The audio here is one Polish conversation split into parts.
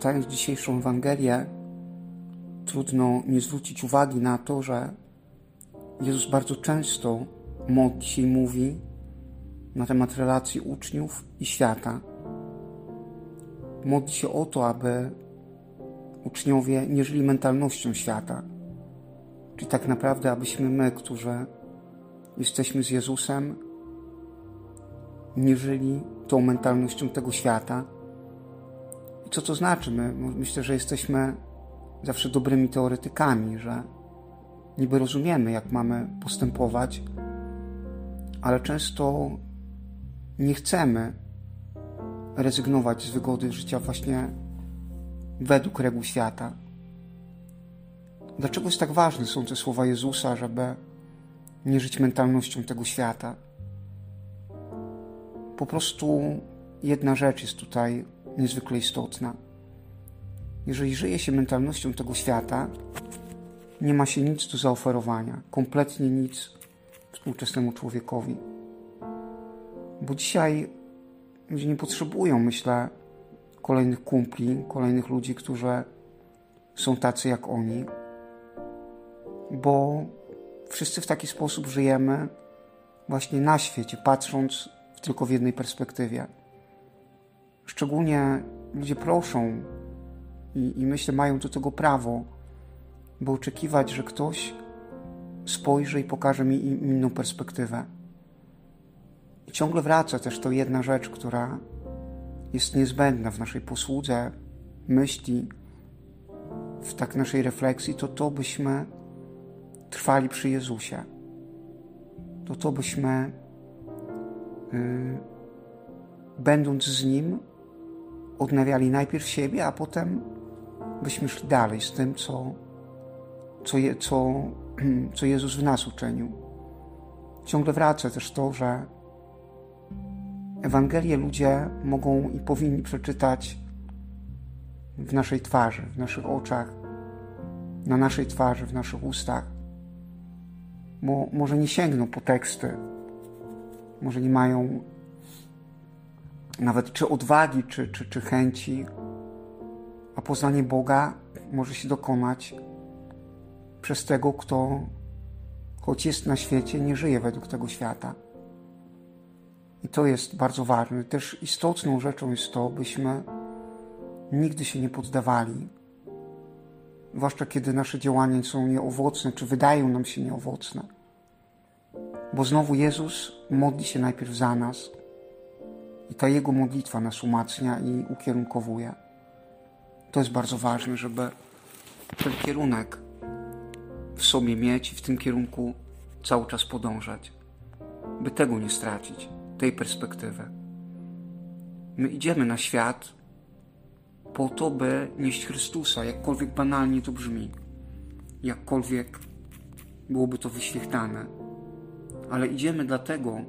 Czytając dzisiejszą Ewangelię, trudno nie zwrócić uwagi na to, że Jezus bardzo często i mówi na temat relacji uczniów i świata. Modli się o to, aby uczniowie nie żyli mentalnością świata. Czyli tak naprawdę, abyśmy my, którzy jesteśmy z Jezusem, nie żyli tą mentalnością tego świata. Co to znaczy? My, myślę, że jesteśmy zawsze dobrymi teoretykami, że niby rozumiemy, jak mamy postępować, ale często nie chcemy rezygnować z wygody życia właśnie według reguł świata. Dlaczego jest tak ważne są te słowa Jezusa, żeby nie żyć mentalnością tego świata? Po prostu jedna rzecz jest tutaj niezwykle istotna. Jeżeli żyje się mentalnością tego świata, nie ma się nic do zaoferowania, kompletnie nic współczesnemu człowiekowi. Bo dzisiaj ludzie nie potrzebują, myślę, kolejnych kumpli, kolejnych ludzi, którzy są tacy jak oni, bo wszyscy w taki sposób żyjemy właśnie na świecie, patrząc tylko w jednej perspektywie. Szczególnie ludzie proszą i, i myślę, mają do tego prawo, by oczekiwać, że ktoś spojrzy i pokaże mi inną perspektywę. I ciągle wraca też to jedna rzecz, która jest niezbędna w naszej posłudze, myśli, w tak naszej refleksji, to to byśmy trwali przy Jezusie. To to byśmy, yy, będąc z Nim, odnawiali najpierw siebie, a potem byśmy szli dalej z tym, co, co, je, co, co Jezus w nas uczynił. Ciągle wraca też to, że Ewangelię ludzie mogą i powinni przeczytać w naszej twarzy, w naszych oczach, na naszej twarzy, w naszych ustach. Może nie sięgną po teksty, może nie mają nawet czy odwagi, czy, czy, czy chęci, a poznanie Boga może się dokonać przez tego, kto, choć jest na świecie, nie żyje według tego świata. I to jest bardzo ważne. Też istotną rzeczą jest to, byśmy nigdy się nie poddawali, zwłaszcza kiedy nasze działania są nieowocne, czy wydają nam się nieowocne. Bo znowu Jezus modli się najpierw za nas i ta Jego modlitwa nas umacnia i ukierunkowuje. To jest bardzo ważne, żeby ten kierunek w sobie mieć i w tym kierunku cały czas podążać, by tego nie stracić tej perspektywy. My idziemy na świat po to, by nieść Chrystusa, jakkolwiek banalnie to brzmi, jakkolwiek byłoby to wyświechtane, ale idziemy dlatego,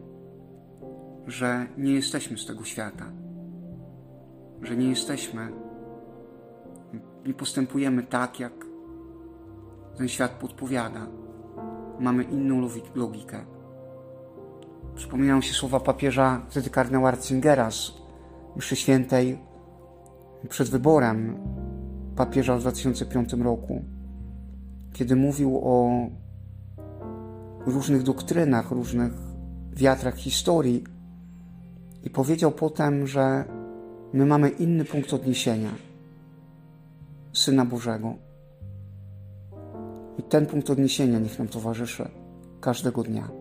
że nie jesteśmy z tego świata, że nie jesteśmy, nie postępujemy tak, jak ten świat podpowiada. Mamy inną logikę. Przypominają się słowa papieża wtedy kardynała Ratzingera z mszy świętej przed wyborem papieża w 2005 roku, kiedy mówił o różnych doktrynach, różnych wiatrach historii, I powiedział potem, że my mamy inny punkt odniesienia Syna Bożego. I ten punkt odniesienia niech nam towarzyszy każdego dnia.